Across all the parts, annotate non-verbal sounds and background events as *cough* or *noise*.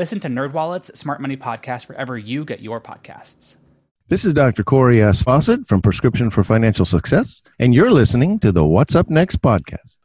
Listen to NerdWallet's Smart Money Podcast wherever you get your podcasts. This is Dr. Cory S. Fawcett from Prescription for Financial Success, and you're listening to the What's Up Next podcast.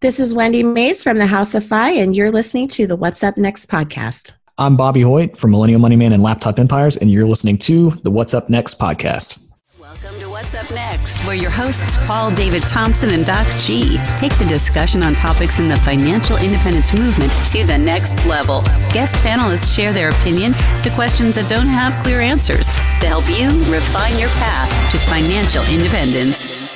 This is Wendy Mays from the House of Fi, and you're listening to the What's Up Next podcast. I'm Bobby Hoyt from Millennial Money Man and Laptop Empires, and you're listening to the What's Up Next podcast. What's Up Next, where your hosts, Paul David Thompson and Doc G, take the discussion on topics in the financial independence movement to the next level. Guest panelists share their opinion to questions that don't have clear answers to help you refine your path to financial independence.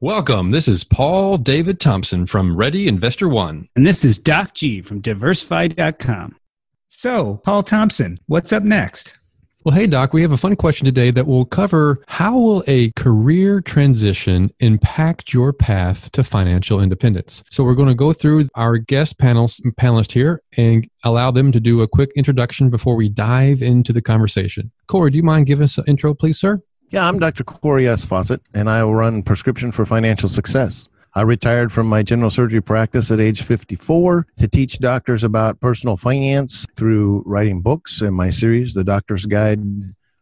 Welcome. This is Paul David Thompson from Ready Investor One. And this is Doc G from DiversiFI.com. So, Paul Thompson, what's up next? Well, hey, Doc, we have a fun question today that will cover how will a career transition impact your path to financial independence? So we're going to go through our guest panels, panelist here and allow them to do a quick introduction before we dive into the conversation. Cory, do you mind giving us an intro, please, sir? Yeah, I'm Dr. Cory S. Fawcett, and I will run Prescription for Financial Success. I retired from my general surgery practice at age 54 to teach doctors about personal finance through writing books. And my series, The Doctor's Guide,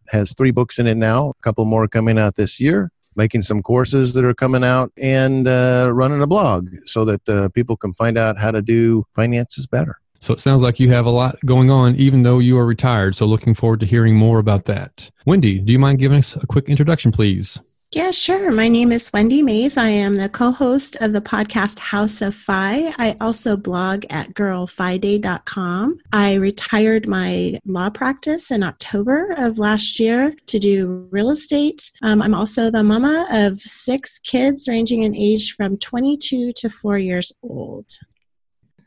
has three books in it now, a couple more coming out this year. Making some courses that are coming out and uh, running a blog so that uh, people can find out how to do finances better. So it sounds like you have a lot going on, even though you are retired. So looking forward to hearing more about that. Wendy, do you mind giving us a quick introduction, please? Yeah, sure. My name is Wendy Mays. I am the co host of the podcast House of Fi. I also blog at girlfiday.com. I retired my law practice in October of last year to do real estate. Um, I'm also the mama of six kids ranging in age from 22 to four years old.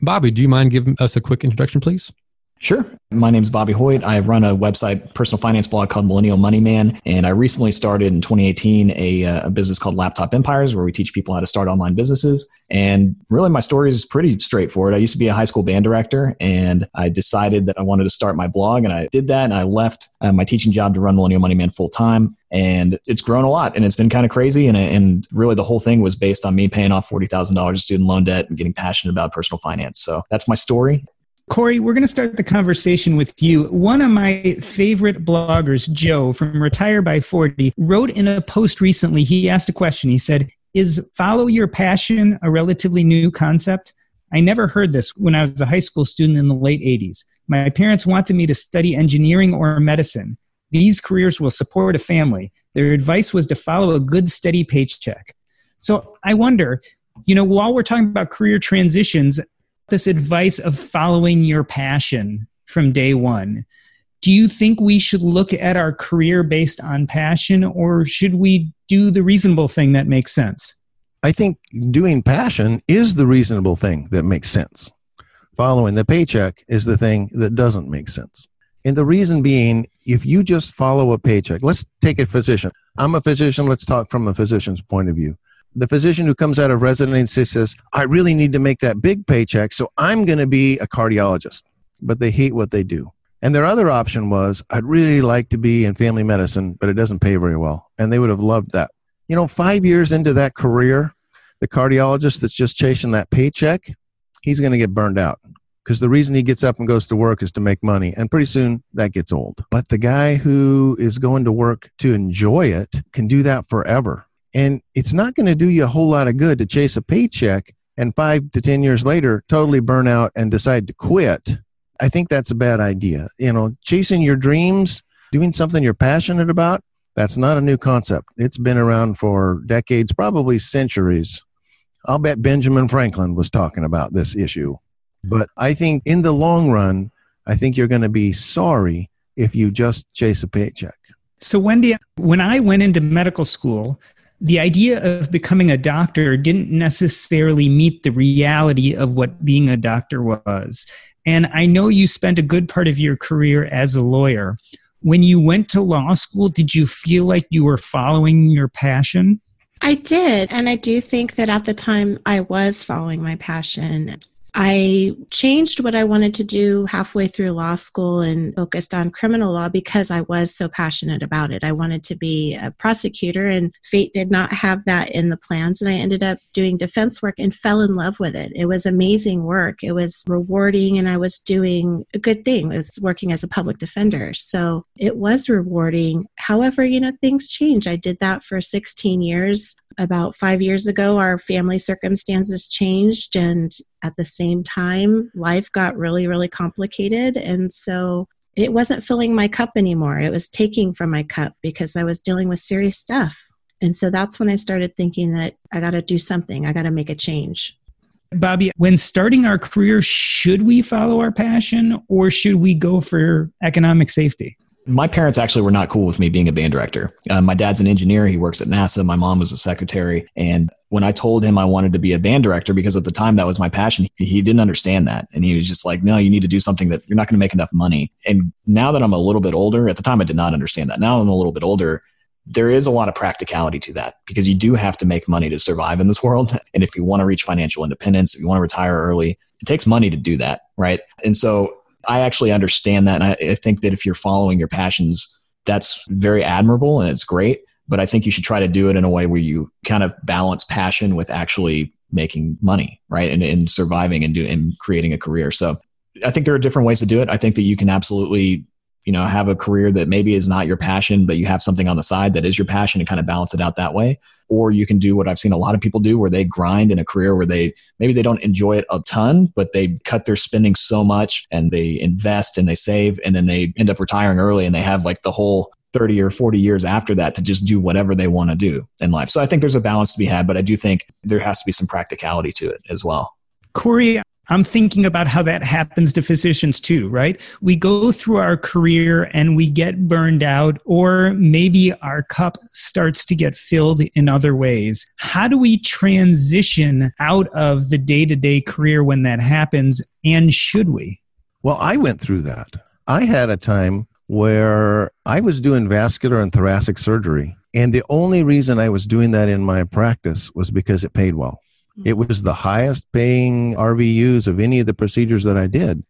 Bobby, do you mind giving us a quick introduction, please? Sure. My name is Bobby Hoyt. I run a website, personal finance blog called Millennial Money Man. And I recently started in 2018 a, uh, a, business called Laptop Empires, where we teach people how to start online businesses. And really, my story is pretty straightforward. I used to be a high school band director, and I decided that I wanted to start my blog. And I did that. And I left uh, my teaching job to run Millennial Money Man full time. And it's grown a lot, and it's been kind of crazy. And, and really, the whole thing was based on me paying off $40,000 of student loan debt and getting passionate about personal finance. So that's my story. Cory, we're going to start the conversation with you. One of my favorite bloggers, Joe from Retire by 40, wrote in a post recently. He asked a question. He said, Is follow your passion a relatively new concept? I never heard this when I was a high school student in the late 80s. My parents wanted me to study engineering or medicine. These careers will support a family. Their advice was to follow a good, steady paycheck. So I wonder, you know, while we're talking about career transitions, this advice of following your passion from day one. Do you think we should look at our career based on passion or should we do the reasonable thing that makes sense? I think doing passion is the reasonable thing that makes sense. Following the paycheck is the thing that doesn't make sense. And the reason being, if you just follow a paycheck, let's take a physician. I'm a physician. Let's talk from a physician's point of view the physician who comes out of residency says, I really need to make that big paycheck, so I'm going to be a cardiologist. But they hate what they do. And their other option was, I'd really like to be in family medicine, but it doesn't pay very well. And they would have loved that. You know, five years into that career, the cardiologist that's just chasing that paycheck, he's going to get burned out because the reason he gets up and goes to work is to make money. And pretty soon that gets old. But the guy who is going to work to enjoy it can do that forever. And it's not going to do you a whole lot of good to chase a paycheck and five to 10 years later, totally burn out and decide to quit, I think that's a bad idea. You know, chasing your dreams, doing something you're passionate about, that's not a new concept. It's been around for decades, probably centuries. I'll bet Benjamin Franklin was talking about this issue. But I think in the long run, I think you're going to be sorry if you just chase a paycheck. So, Wendy, when I went into medical school, the idea of becoming a doctor didn't necessarily meet the reality of what being a doctor was. And I know you spent a good part of your career as a lawyer. When you went to law school, did you feel like you were following your passion? I did. And I do think that at the time I was following my passion. I changed what I wanted to do halfway through law school and focused on criminal law because I was so passionate about it. I wanted to be a prosecutor, and fate did not have that in the plans. And I ended up doing defense work and fell in love with it. It was amazing work, it was rewarding, and I was doing a good thing. I was working as a public defender. So it was rewarding. However, you know, things change. I did that for 16 years about five years ago, our family circumstances changed, and at the same time, life got really, really complicated. And so it wasn't filling my cup anymore. It was taking from my cup because I was dealing with serious stuff. And so that's when I started thinking that I got to do something, I got to make a change. Bobby, when starting our career, should we follow our passion or should we go for economic safety? My parents actually were not cool with me being a band director. Uh, my dad's an engineer. He works at NASA. My mom was a secretary. And when I told him I wanted to be a band director, because at the time that was my passion, he didn't understand that. And he was just like, no, you need to do something that you're not going to make enough money. And now that I'm a little bit older, at the time I did not understand that. Now I'm a little bit older. There is a lot of practicality to that because you do have to make money to survive in this world. *laughs* And if you want to reach financial independence, if you want to retire early, it takes money to do that. Right. And so I actually understand that. And I, I think that if you're following your passions, that's very admirable and it's great. But I think you should try to do it in a way where you kind of balance passion with actually making money, right? And, and surviving and, do, and creating a career. So I think there are different ways to do it. I think that you can absolutely you know have a career that maybe is not your passion but you have something on the side that is your passion and kind of balance it out that way. Or you can do what i've seen a lot of people do where they grind in a career where they maybe they don't enjoy it a ton but they cut their spending so much and they invest and they save and then they end up retiring early and they have like the whole 30 or 40 years after that to just do whatever they want to do in life. So i think there's a balance to be had but i do think there has to be some practicality to it as well. Cory, I'm thinking about how that happens to physicians too, right? We go through our career and we get burned out, or maybe our cup starts to get filled in other ways. How do we transition out of the day to day career when that happens? And should we? Well, I went through that. I had a time where I was doing vascular and thoracic surgery. And the only reason I was doing that in my practice was because it paid well. It mm-hmm. was the highest paying RVUs of any of the procedures that I did.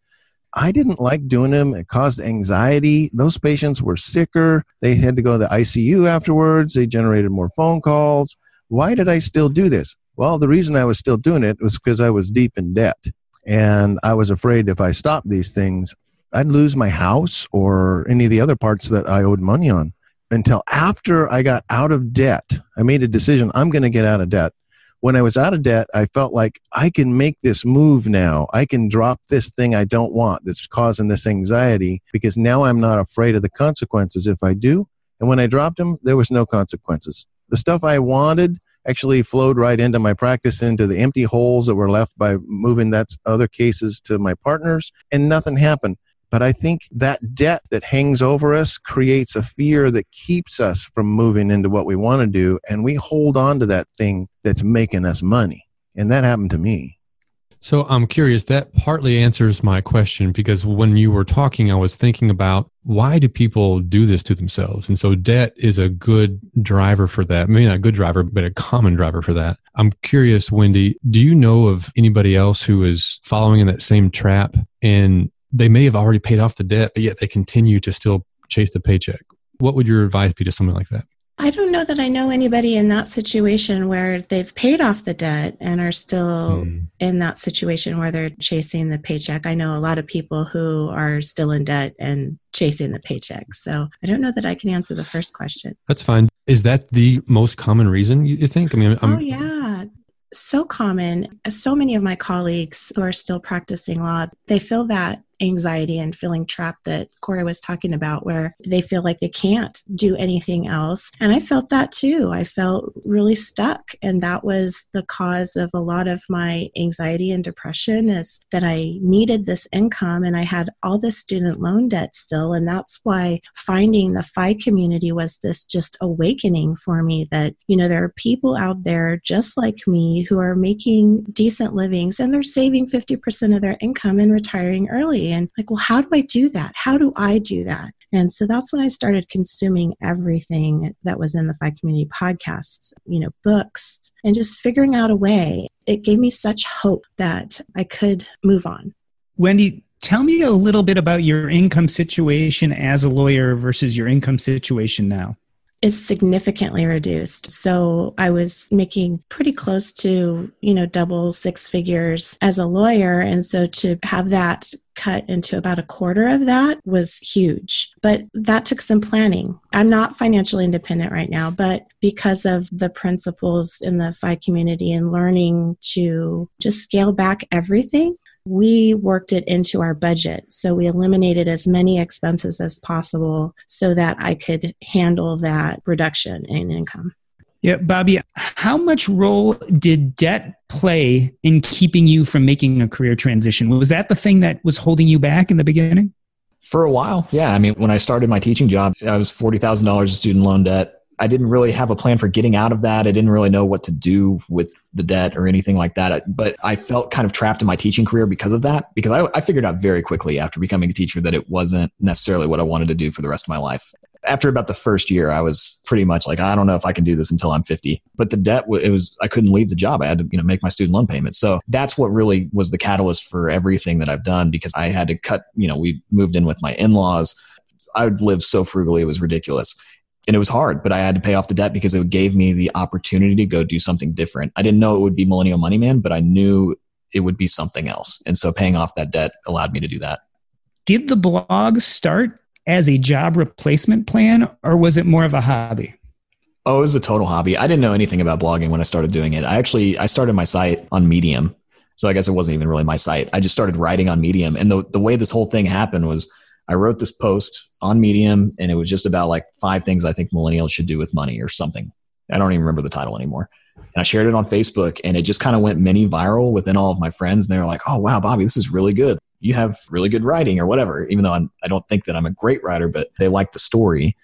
I didn't like doing them. It caused anxiety. Those patients were sicker. They had to go to the ICU afterwards. They generated more phone calls. Why did I still do this? Well, the reason I was still doing it was because I was deep in debt. And I was afraid if I stopped these things, I'd lose my house or any of the other parts that I owed money on. Until after I got out of debt, I made a decision I'm going to get out of debt when I was out of debt, I felt like I can make this move now. I can drop this thing I don't want that's causing this anxiety because now I'm not afraid of the consequences if I do. And when I dropped them, there was no consequences. The stuff I wanted actually flowed right into my practice, into the empty holes that were left by moving that other cases to my partners, and nothing happened. But I think that debt that hangs over us creates a fear that keeps us from moving into what we want to do. And we hold on to that thing that's making us money. And that happened to me. So I'm curious, that partly answers my question because when you were talking, I was thinking about why do people do this to themselves? And so debt is a good driver for that. Maybe not a good driver, but a common driver for that. I'm curious, Wendy, do you know of anybody else who is following in that same trap and they may have already paid off the debt, but yet they continue to still chase the paycheck. What would your advice be to someone like that? I don't know that I know anybody in that situation where they've paid off the debt and are still mm. in that situation where they're chasing the paycheck. I know a lot of people who are still in debt and chasing the paycheck. So I don't know that I can answer the first question. That's fine. Is that the most common reason you think? I mean, I'm, oh yeah, so common. So many of my colleagues who are still practicing laws, they feel that anxiety and feeling trapped that Cory was talking about, where they feel like they can't do anything else. And I felt that too. I felt really stuck. And that was the cause of a lot of my anxiety and depression is that I needed this income and I had all this student loan debt still. And that's why finding the FI community was this just awakening for me that, you know, there are people out there just like me who are making decent livings and they're saving 50% of their income and retiring early and like well how do i do that? How do i do that? And so that's when i started consuming everything that was in the FI community podcasts you know books and just figuring out a way. It gave me such hope that i could move on. Wendy tell me a little bit about your income situation as a lawyer versus your income situation now it's significantly reduced. So I was making pretty close to, you know, double six figures as a lawyer. And so to have that cut into about a quarter of that was huge. But that took some planning. I'm not financially independent right now, but because of the principles in the FI community and learning to just scale back everything, we worked it into our budget. So we eliminated as many expenses as possible so that I could handle that reduction in income. Yeah, Bobby, how much role did debt play in keeping you from making a career transition? Was that the thing that was holding you back in the beginning? For a while, yeah. I mean, when I started my teaching job, I was $40,000 of student loan debt. I didn't really have a plan for getting out of that. I didn't really know what to do with the debt or anything like that. But I felt kind of trapped in my teaching career because of that, because I, I, figured out very quickly after becoming a teacher that it wasn't necessarily what I wanted to do for the rest of my life. After about the first year, I was pretty much like, I don't know if I can do this until I'm 50. But the debt, it was, I couldn't leave the job. I had to, you know, make my student loan payments. So that's what really was the catalyst for everything that I've done because I had to cut, you know, we moved in with my in laws. I would live so frugally, it was ridiculous and it was hard, but I had to pay off the debt because it gave me the opportunity to go do something different. I didn't know it would be Millennial Money Man, but I knew it would be something else. And so paying off that debt allowed me to do that. Did the blog start as a job replacement plan or was it more of a hobby? Oh, it was a total hobby. I didn't know anything about blogging when I started doing it. I actually I started my site on Medium. So I guess it wasn't even really my site. I just started writing on Medium. And the the way this whole thing happened was I wrote this post on Medium, and it was just about like five things I think millennials should do with money or something. I don't even remember the title anymore. And I shared it on Facebook, and it just kind of went mini viral within all of my friends. And they were like, "Oh wow, Bobby, this is really good. You have really good writing, or whatever." Even though I'm, I don't think that I'm a great writer, but they like the story.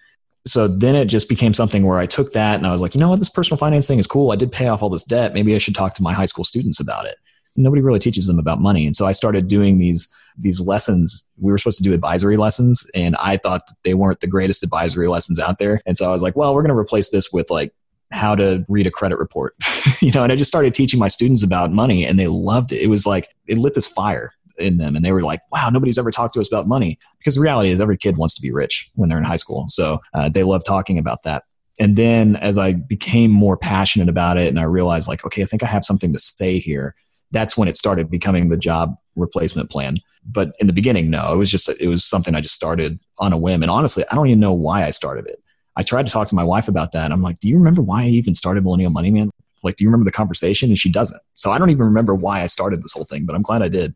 So then it just became something where I took that and I was like, you know what, this personal finance thing is cool. I did pay off all this debt. Maybe I should talk to my high school students about it. Nobody really teaches them about money, and so I started doing these these lessons. We were supposed to do advisory lessons, and I thought they weren't the greatest advisory lessons out there. And so I was like, well, we're going to replace this with like how to read a credit report, *laughs* you know. And I just started teaching my students about money, and they loved it. It was like it lit this fire in them, and they were like, wow, nobody's ever talked to us about money. Because the reality is, every kid wants to be rich when they're in high school, so uh, they love talking about that and then as i became more passionate about it and i realized like okay i think i have something to say here that's when it started becoming the job replacement plan. But in the beginning, no, it was just, it was something I just started on a whim. And honestly, I don't even know why I started it. I tried to talk to my wife about that. I'm like, do you remember why I even started Millennial Money Man? Like, do you remember the conversation? And she doesn't. So I don't even remember why I started this whole thing, but I'm glad I did.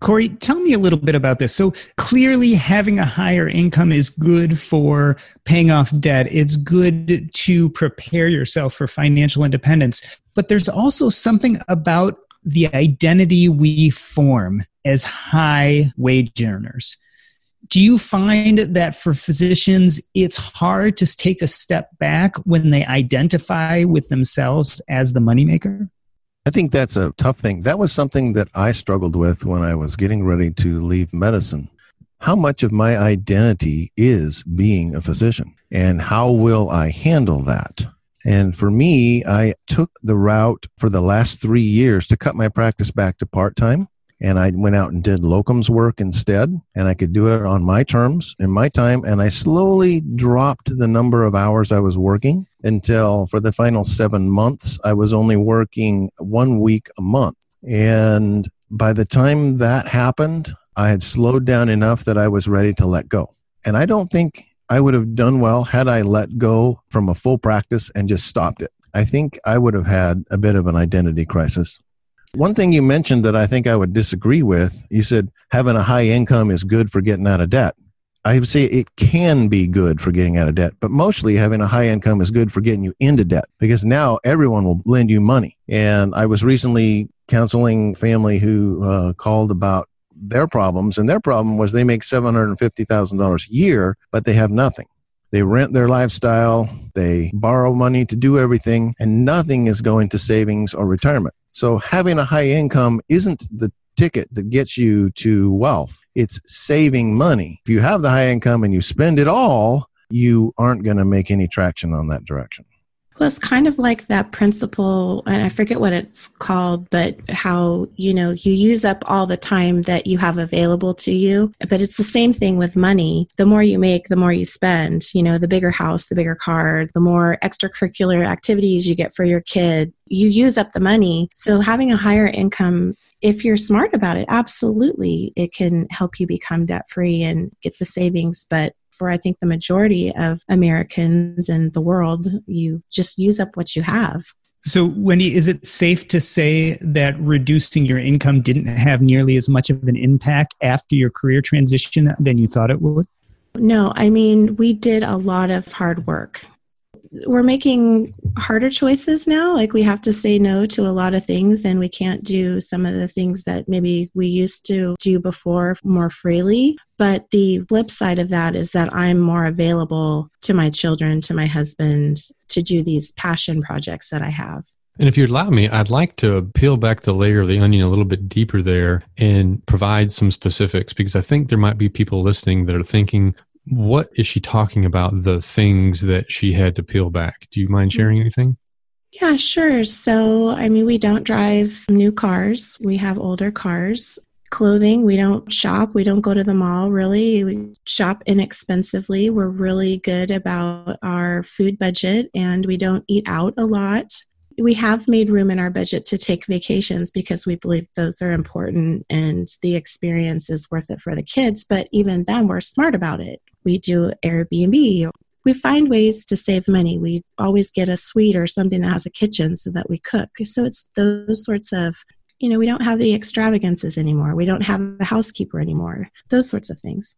Cory, tell me a little bit about this. So clearly, having a higher income is good for paying off debt. It's good to prepare yourself for financial independence. But there's also something about the identity we form as high wage earners. Do you find that for physicians, it's hard to take a step back when they identify with themselves as the moneymaker? I think that's a tough thing. That was something that I struggled with when I was getting ready to leave medicine. How much of my identity is being a physician? And how will I handle that? And for me, I took the route for the last three years to cut my practice back to part time. And I went out and did locums work instead. And I could do it on my terms in my time. And I slowly dropped the number of hours I was working until for the final seven months, I was only working one week a month. And by the time that happened, I had slowed down enough that I was ready to let go. And I don't think I would have done well had I let go from a full practice and just stopped it. I think I would have had a bit of an identity crisis. One thing you mentioned that I think I would disagree with, you said having a high income is good for getting out of debt. I would say it can be good for getting out of debt, but mostly having a high income is good for getting you into debt because now everyone will lend you money. And I was recently counseling family who uh, called about their problems, and their problem was they make $750,000 a year, but they have nothing. They rent their lifestyle, they borrow money to do everything, and nothing is going to savings or retirement. So having a high income isn't the ticket that gets you to wealth. It's saving money. If you have the high income and you spend it all, you aren't going to make any traction on that direction. Well, it's kind of like that principle, and I forget what it's called, but how, you know, you use up all the time that you have available to you. But it's the same thing with money. The more you make, the more you spend. You know, the bigger house, the bigger car, the more extracurricular activities you get for your kid, you use up the money. So having a higher income if you're smart about it, absolutely, it can help you become debt free and get the savings. But for I think the majority of Americans and the world, you just use up what you have. So, Wendy, is it safe to say that reducing your income didn't have nearly as much of an impact after your career transition than you thought it would? No, I mean, we did a lot of hard work we're making harder choices now. Like we have to say no to a lot of things, and we can't do some of the things that maybe we used to do before more freely. But the flip side of that is that I'm more available to my children, to my husband, to do these passion projects that I have. And if you'd allow me, I'd like to peel back the layer of the onion a little bit deeper there and provide some specifics because I think there might be people listening that are thinking, what is she talking about the things that she had to peel back? Do you mind hmm. sharing anything? Yeah sure. So i mean we don't drive new cars. We have older cars. Clothing we don't shop. We don't go to the mall really. We shop inexpensively. We're really good about our food budget and we don't eat out a lot. We have made room in our budget to take vacations because we believe those are important and the experience is worth it for the kids but even then we're smart about it we do Airbnb. We find ways to save money. We always get a suite or something that has a kitchen so that we cook. So it's those sorts of, you know, we don't have the extravagances anymore. We don't have a housekeeper anymore. Those sorts of things.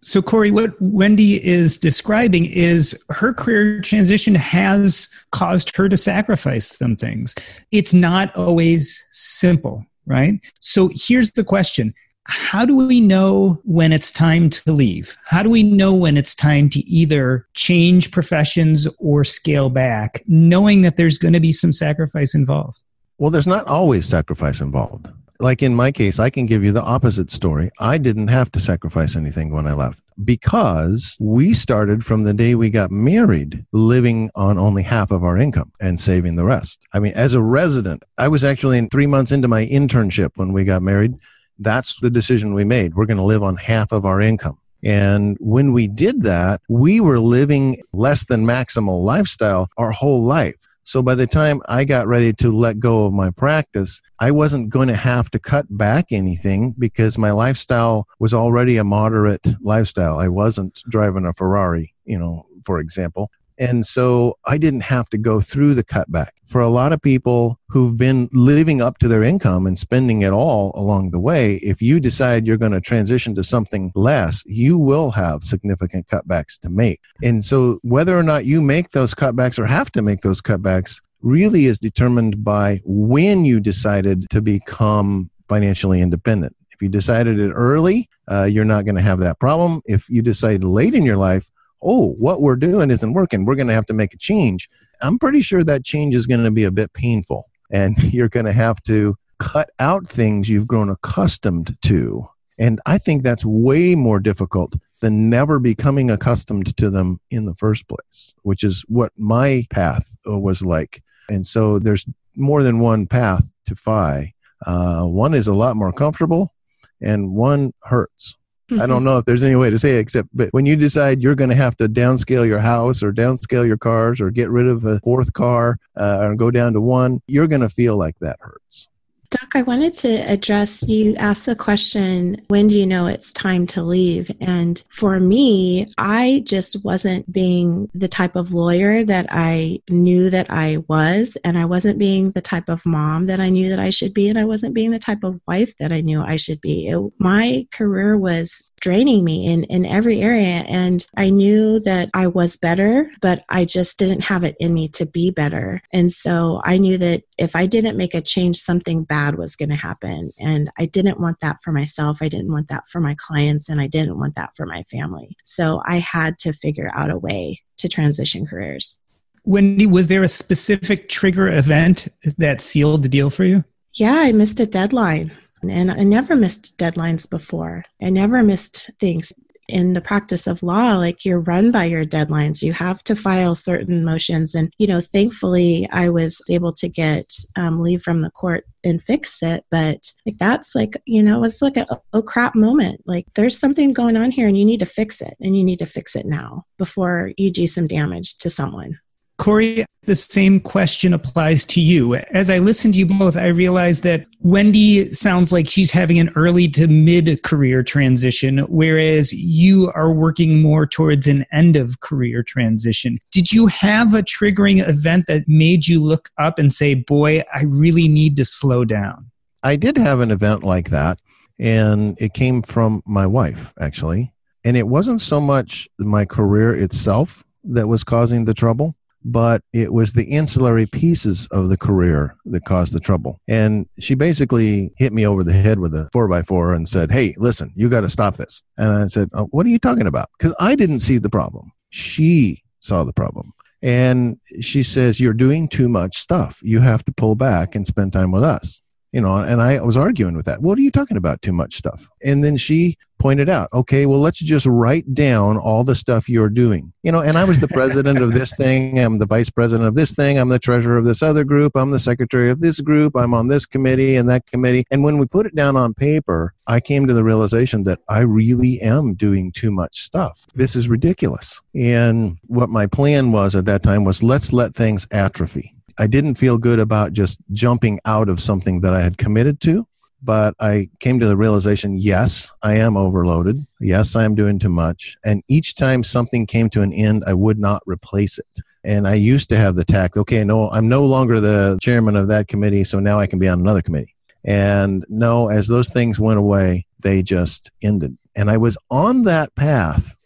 So, Cory, what Wendy is describing is her career transition has caused her to sacrifice some things. It's not always simple, right? So, here's the question how do we know when it's time to leave? How do we know when it's time to either change professions or scale back, knowing that there's going to be some sacrifice involved? Well, there's not always sacrifice involved. Like in my case, I can give you the opposite story. I didn't have to sacrifice anything when I left because we started from the day we got married living on only half of our income and saving the rest. I mean, as a resident, I was actually in three months into my internship when we got married that's the decision we made. We're going to live on half of our income. And when we did that, we were living less than maximal lifestyle our whole life. So by the time I got ready to let go of my practice, I wasn't going to have to cut back anything because my lifestyle was already a moderate lifestyle. I wasn't driving a Ferrari, you know, for example. And so I didn't have to go through the cutback. For a lot of people who've been living up to their income and spending it all along the way, if you decide you're going to transition to something less, you will have significant cutbacks to make. And so whether or not you make those cutbacks or have to make those cutbacks really is determined by when you decided to become financially independent. If you decided it early, uh, you're not going to have that problem. If you decide late in your life, oh, what we're doing isn't working. We're going to have to make a change. I'm pretty sure that change is going to be a bit painful. And *laughs* you're going to have to cut out things you've grown accustomed to. And I think that's way more difficult than never becoming accustomed to them in the first place, which is what my path uh, was like. And so there's more than one path to FI. Uh, one is a lot more comfortable, and one hurts. I don't know if there's any way to say it except, but when you decide you're going to have to downscale your house or downscale your cars or get rid of a fourth car uh, or go down to one, you're going to feel like that hurts. Doc, I wanted to address you asked the question, when do you know it's time to leave? And for me, I just wasn't being the type of lawyer that I knew that I was, and I wasn't being the type of mom that I knew that I should be, and I wasn't being the type of wife that I knew I should be. It, my career was draining me in, in every area. And I knew that I was better, but I just didn't have it in me to be better. And so I knew that if I didn't make a change, something bad was going to happen. And I didn't want that for myself. I didn't want that for my clients. And I didn't want that for my family. So I had to figure out a way to transition careers. Wendy, was there a specific trigger event that sealed the deal for you? Yeah, I missed a deadline. And I never missed deadlines before. I never missed things. In the practice of law, like you're run by your deadlines. You have to file certain motions. And, you know, thankfully I was able to get um, leave from the court and fix it. But like that's like, you know, it's like a oh crap moment. Like there's something going on here and you need to fix it and you need to fix it now before you do some damage to someone. Cory, the same question applies to you. As I listen to you both, I realize that Wendy sounds like she's having an early to mid career transition, whereas you are working more towards an end of career transition. Did you have a triggering event that made you look up and say, boy, I really need to slow down? I did have an event like that, and it came from my wife, actually. And it wasn't so much my career itself that was causing the trouble but it was the ancillary pieces of the career that caused the trouble. And she basically hit me over the head with a four by four and said, Hey, listen, you got to stop this. And I said, oh, What are you talking about? Because I didn't see the problem. She saw the problem. And she says, You're doing too much stuff. You have to pull back and spend time with us you know and i was arguing with that what are you talking about too much stuff and then she pointed out, okay, well, let's just write down all the stuff you're doing. You know, and I was the president of this thing, I'm the vice president of this thing, I'm the treasurer of this other group, I'm the secretary of this group, I'm on this committee and that committee. And when we put it down on paper, I came to the realization that I really am doing too much stuff. This is ridiculous. And what my plan was at that time was let's let things atrophy. I didn't feel good about just jumping out of something that I had committed to but I came to the realization yes, I am overloaded. Yes, I am doing too much. And each time something came to an end, I would not replace it. And I used to have the tact, okay, no, I'm no longer the chairman of that committee, so now I can be on another committee. And no, as those things went away, they just ended. And I was on that path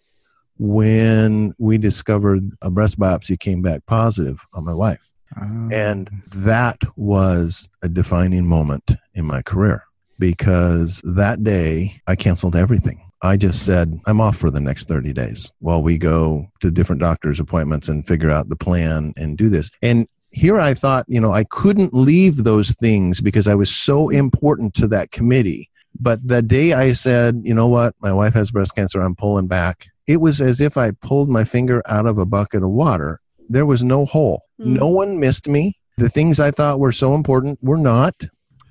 when we discovered a breast biopsy came back positive on my wife. And that was a defining moment in my career because that day I canceled everything. I just said, I'm off for the next 30 days while we go to different doctor's appointments and figure out the plan and do this. And here I thought, you know, I couldn't leave those things because I was so important to that committee. But the day I said, you know what, my wife has breast cancer, I'm pulling back, it was as if I pulled my finger out of a bucket of water there was no hole. Mm. No one missed me. The things I thought were so important were not.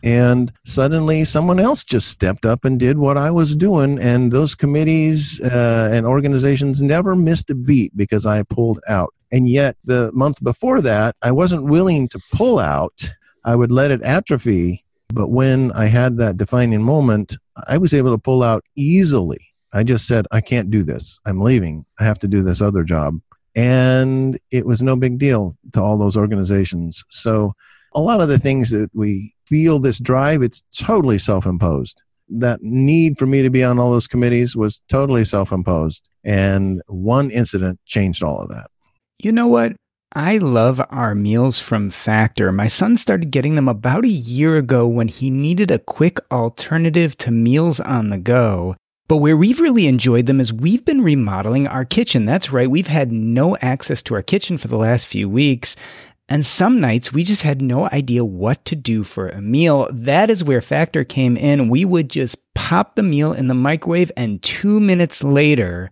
And suddenly someone else just stepped up and did what I was doing. And those committees uh, and organizations never missed a beat because I pulled out. And yet, the month before that, I wasn't willing to pull out. I would let it atrophy. But when I had that defining moment, I was able to pull out easily. I just said, I can't do this. I'm leaving. I have to do this other job and it was no big deal to all those organizations. So a lot of the things that we feel this drive, it's totally self-imposed. That need for me to be on all those committees was totally self-imposed. And one incident changed all of that. You know what? I love our meals from Factor. My son started getting them about a year ago when he needed a quick alternative to meals on the go. But where we've really enjoyed them is we've been remodeling our kitchen. That's right, we've had no access to our kitchen for the last few weeks. And some nights we just had no idea what to do for a meal. That is where Factor came in. We would just pop the meal in the microwave, and two minutes later,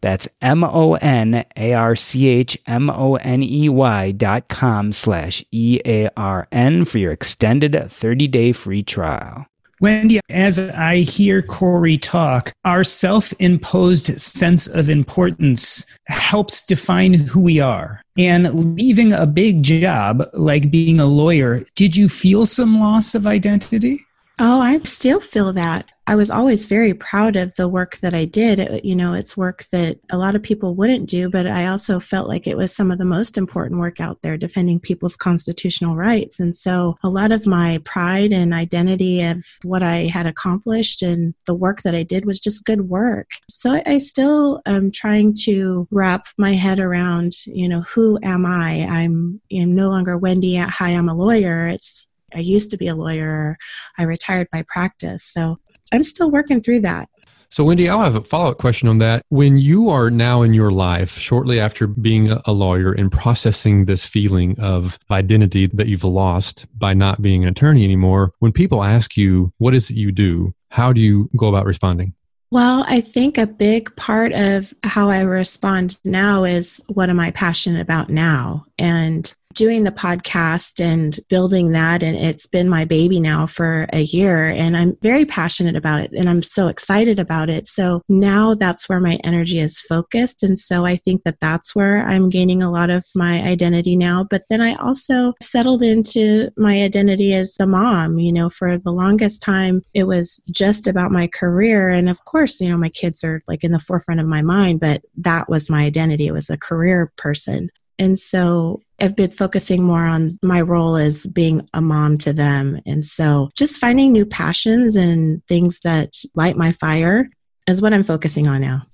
That's M O N A R C H M O N E Y dot com slash E A R N for your extended 30 day free trial. Wendy, as I hear Cory talk, our self imposed sense of importance helps define who we are. And leaving a big job like being a lawyer, did you feel some loss of identity? Oh, I still feel that. I was always very proud of the work that I did. It, you know, it's work that a lot of people wouldn't do, but I also felt like it was some of the most important work out there defending people's constitutional rights. And so a lot of my pride and identity of what I had accomplished and the work that I did was just good work. So I, I still am trying to wrap my head around, you know, who am I? I'm, I'm no longer Wendy Hi, I'm a lawyer. It's I used to be a lawyer. I retired my practice. So I'm still working through that. So, Wendy, I'll have a follow up question on that. When you are now in your life, shortly after being a lawyer and processing this feeling of identity that you've lost by not being an attorney anymore, when people ask you, what is it you do? How do you go about responding? Well, I think a big part of how I respond now is what am I passionate about now? And doing the podcast and building that and it's been my baby now for a year and I'm very passionate about it and I'm so excited about it. So now that's where my energy is focused and so I think that that's where I'm gaining a lot of my identity now, but then I also settled into my identity as a mom, you know, for the longest time it was just about my career and of course, you know, my kids are like in the forefront of my mind, but that was my identity. It was a career person. And so I've been focusing more on my role as being a mom to them. And so just finding new passions and things that light my fire is what I'm focusing on now.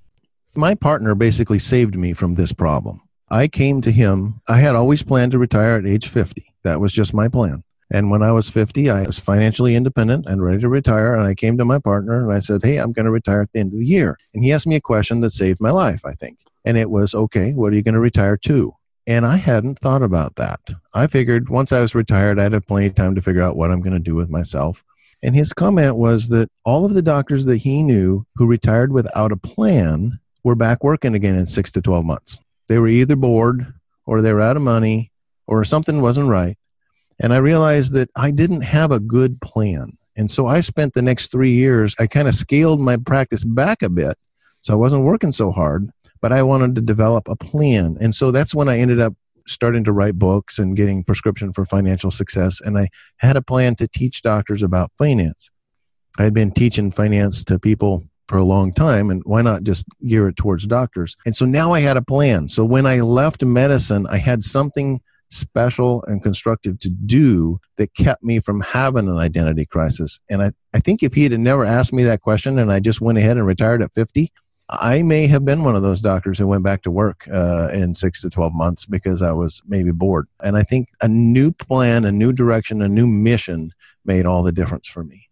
My partner basically saved me from this problem. I came to him. I had always planned to retire at age 50. That was just my plan. And when I was 50, I was financially independent and ready to retire. And I came to my partner and I said, Hey, I'm going to retire at the end of the year. And he asked me a question that saved my life, I think. And it was, Okay, what are you going to retire to? And I hadn't thought about that. I figured once I was retired, I'd have plenty of time to figure out what I'm going to do with myself. And his comment was that all of the doctors that he knew who retired without a plan were back working again in six to 12 months. They were either bored or they were out of money or something wasn't right. And I realized that I didn't have a good plan. And so I spent the next three years, I kind of scaled my practice back a bit. So I wasn't working so hard, but I wanted to develop a plan. And so that's when I ended up starting to write books and getting prescription for financial success. And I had a plan to teach doctors about finance. I had been teaching finance to people for a long time and why not just gear it towards doctors and so now i had a plan so when i left medicine i had something special and constructive to do that kept me from having an identity crisis and i, I think if he had never asked me that question and i just went ahead and retired at 50 I may have been one of those doctors who went back to work uh, in six to 12 months because I was maybe bored. And I think a new plan, a new direction, a new mission made all the difference for me.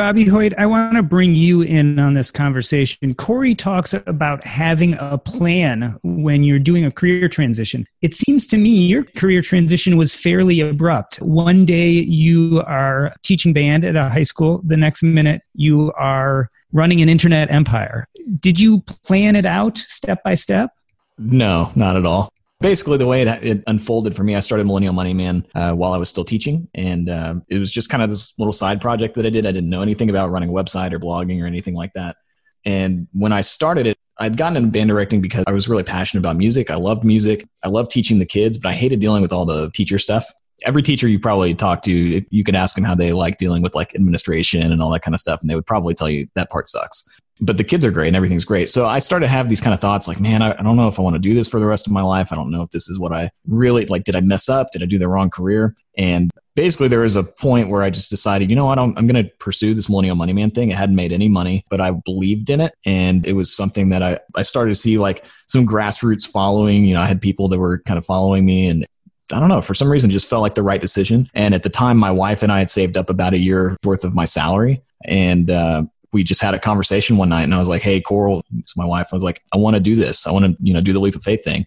Bobby Hoyt, I want to bring you in on this conversation. Cory talks about having a plan when you're doing a career transition. It seems to me your career transition was fairly abrupt. One day you are teaching band at a high school, the next minute you are running an internet empire. Did you plan it out step by step? No, not at all basically the way it, it, unfolded for me i started millennial money man uh, while i was still teaching. And uh, it was just kind of this little side project that i did. I didn't know anything about running a website or blogging or anything like that. And when i started it i'd gotten into band directing because i was really passionate about music. I loved music. I loved teaching the kids but i hated dealing with all the teacher stuff. Every teacher you probably talk to you could ask them how they like dealing with like administration and all that kind of stuff and they would probably tell you that part sucks but the kids are great and everything's great. So I started to have these kind of thoughts like, man, I, I, don't know if I want to do this for the rest of my life. I don't know if this is what I really like. Did I mess up? Did I do the wrong career? And basically, there was a point where I just decided, you know what, I'm, I'm going to pursue this Millennial Money Man thing. It hadn't made any money, but I believed in it. And it was something that I, I started to see like some grassroots following. You know, I had people that were kind of following me and I don't know, for some reason, just felt like the right decision. And at the time, my wife and I had saved up about a year worth of my salary. And uh, we just had a conversation one night and I was like, Hey, Coral, it's my wife. I was like, I want to do this. I want to, you know, do the leap of faith thing.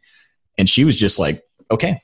And she was just like, okay,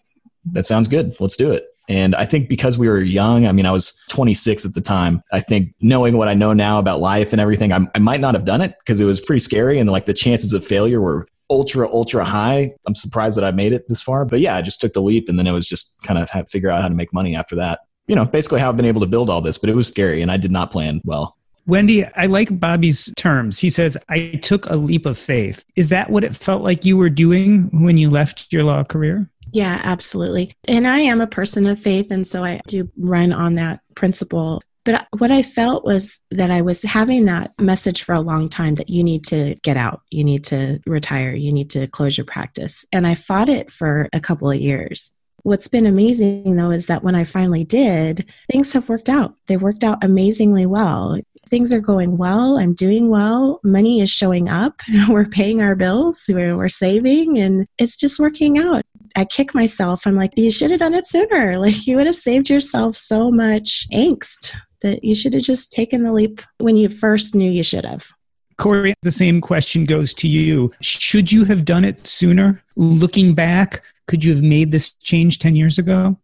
that sounds good. Let's do it. And I think because we were young, I mean, I was 26 at the time. I think knowing what I know now about life and everything, I, I might not have done it because it was pretty scary. And like the chances of failure were ultra, ultra high. I'm surprised that I made it this far. But yeah, I just took the leap. And then it was just kind of figure out how to make money after that. You know, basically how I've been able to build all this, but it was scary and I did not plan well. Wendy, I like Bobby's terms. He says, I took a leap of faith. Is that what it felt like you were doing when you left your law career? Yeah, absolutely. And I am a person of faith, and so I do run on that principle. But what I felt was that I was having that message for a long time that you need to get out, you need to retire, you need to close your practice. And I fought it for a couple of years. What's been amazing though is that when I finally did, things have worked out. They worked out amazingly well things are going well. I'm doing well. Money is showing up. *laughs* We're paying our bills. We're, we're saving and it's just working out. I kick myself. I'm like, you should have done it sooner. *laughs* Like, you would have saved yourself so much angst that you should have just taken the leap when you first knew you should have. Cory, the same question goes to you. Should you have done it sooner? Looking back, could you have made this change 10 years ago?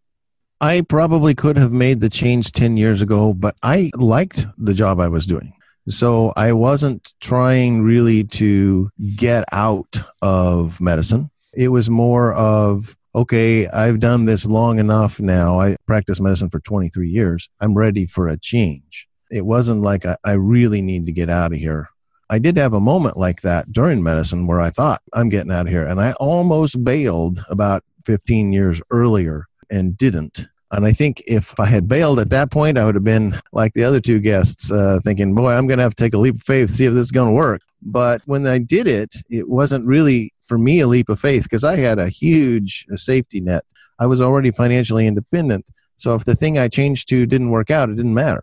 I probably could have made the change 10 years ago, but I liked the job I was doing. So I wasn't trying really to get out of medicine. It was more of, okay, I've done this long enough now. I practiced medicine for 23 years. I'm ready for a change. It wasn't like I, I really need to get out of here. I did have a moment like that during medicine where I thought, I'm getting out of here. And I almost bailed about 15 years earlier and didn't. And I think if I had bailed at that point, I would have been like the other two guests, uh, thinking, boy, I'm going to have to take a leap of faith, see if this is going to work. But when I did it, it wasn't really for me a leap of faith because I had a huge safety net. I was already financially independent. So if the thing I changed to didn't work out, it didn't matter.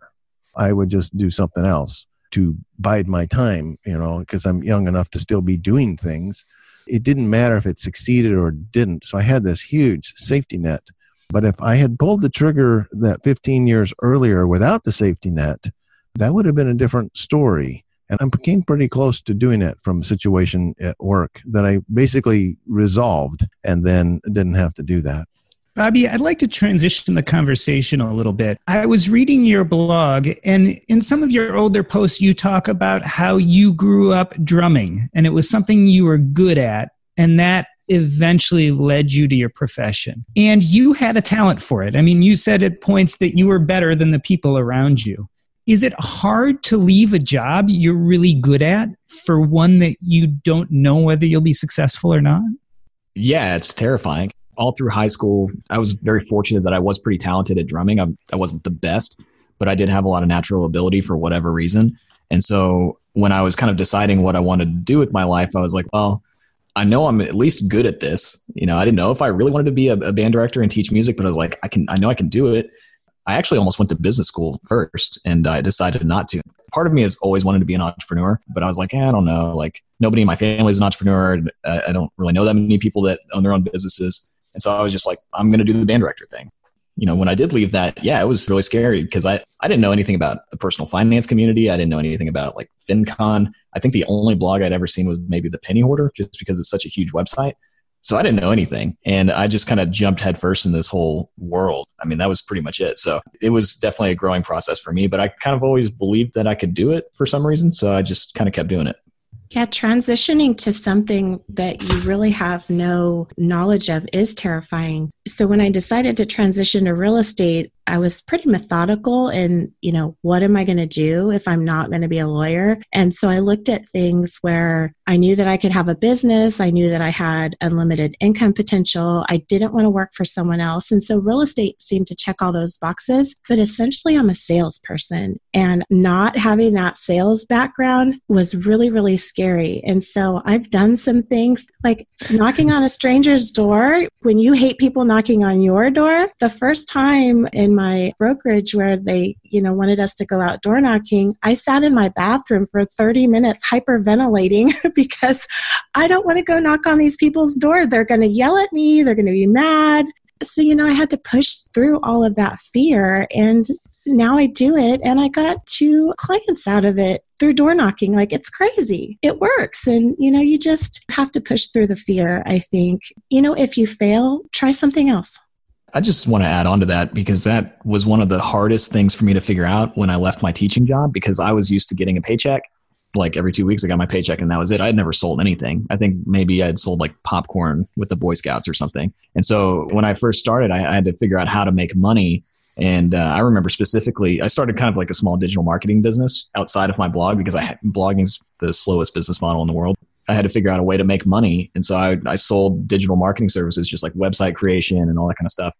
I would just do something else to bide my time, you know, because I'm young enough to still be doing things. It didn't matter if it succeeded or didn't. So I had this huge safety net but if I had pulled the trigger that 15 years earlier without the safety net, that would have been a different story. And I became pretty close to doing it from a situation at work that I basically resolved and then didn't have to do that. Bobby, I'd like to transition the conversation a little bit. I was reading your blog, and in some of your older posts, you talk about how you grew up drumming, and it was something you were good at, and that eventually led you to your profession. And you had a talent for it. I mean, you said at points that you were better than the people around you. is it hard to leave a job you're really good at for one that you don't know whether you'll be successful or not? Yeah, it's terrifying. All through high school, I was very fortunate that I was pretty talented at drumming. I, I wasn't the best, but I did have a lot of natural ability for whatever reason. And so when I was kind of deciding what I wanted to do with my life, I was like, well, I know I'm at least good at this. You know, I didn't know if I really wanted to be a, a band director and teach music, but I was like, I can, I know I can do it. I actually almost went to business school first and I decided not to. Part of me has always wanted to be an entrepreneur, but I was like, eh, I don't know. Like nobody in my family is an entrepreneur. I don't really know that many people that own their own businesses. And so I was just like, I'm going to do the band director thing. You know, when I did leave that, yeah, it was really scary because I, I didn't know anything about the personal finance community. I didn't know anything about like FinCon. I think the only blog I'd ever seen was maybe the Penny Hoarder, just because it's such a huge website. So I didn't know anything. And I just kind of jumped headfirst in this whole world. I mean, that was pretty much it. So it was definitely a growing process for me, but I kind of always believed that I could do it for some reason. So I just kind of kept doing it. Yeah, transitioning to something that you really have no knowledge of is terrifying. So when I decided to transition to real estate, I was pretty methodical in, you know, what am I going to do if I'm not going to be a lawyer? And so I looked at things where I knew that I could have a business. I knew that I had unlimited income potential. I didn't want to work for someone else. And so real estate seemed to check all those boxes. But essentially, I'm a salesperson and not having that sales background was really, really scary. And so I've done some things like knocking on a stranger's door. When you hate people knocking on your door, the first time in my brokerage where they, you know, wanted us to go out door knocking, I sat in my bathroom for 30 minutes hyperventilating *laughs* because I don't want to go knock on these people's door. They're going to yell at me, they're going to be mad. So, you know, I had to push through all of that fear and now I do it and I got two clients out of it through door knocking. Like it's crazy. It works. And, you know, you just have to push through the fear, I think. You know, if you fail, try something else. I just want to add on to that because that was one of the hardest things for me to figure out when I left my teaching job because I was used to getting a paycheck. Like every two weeks, I got my paycheck and that was it. I had never sold anything. I think maybe I had sold like popcorn with the Boy Scouts or something. And so when I first started, I, I had to figure out how to make money. And uh, I remember specifically, I started kind of like a small digital marketing business outside of my blog because I blogging's the slowest business model in the world. I had to figure out a way to make money. And so I, I sold digital marketing services, just like website creation and all that kind of stuff.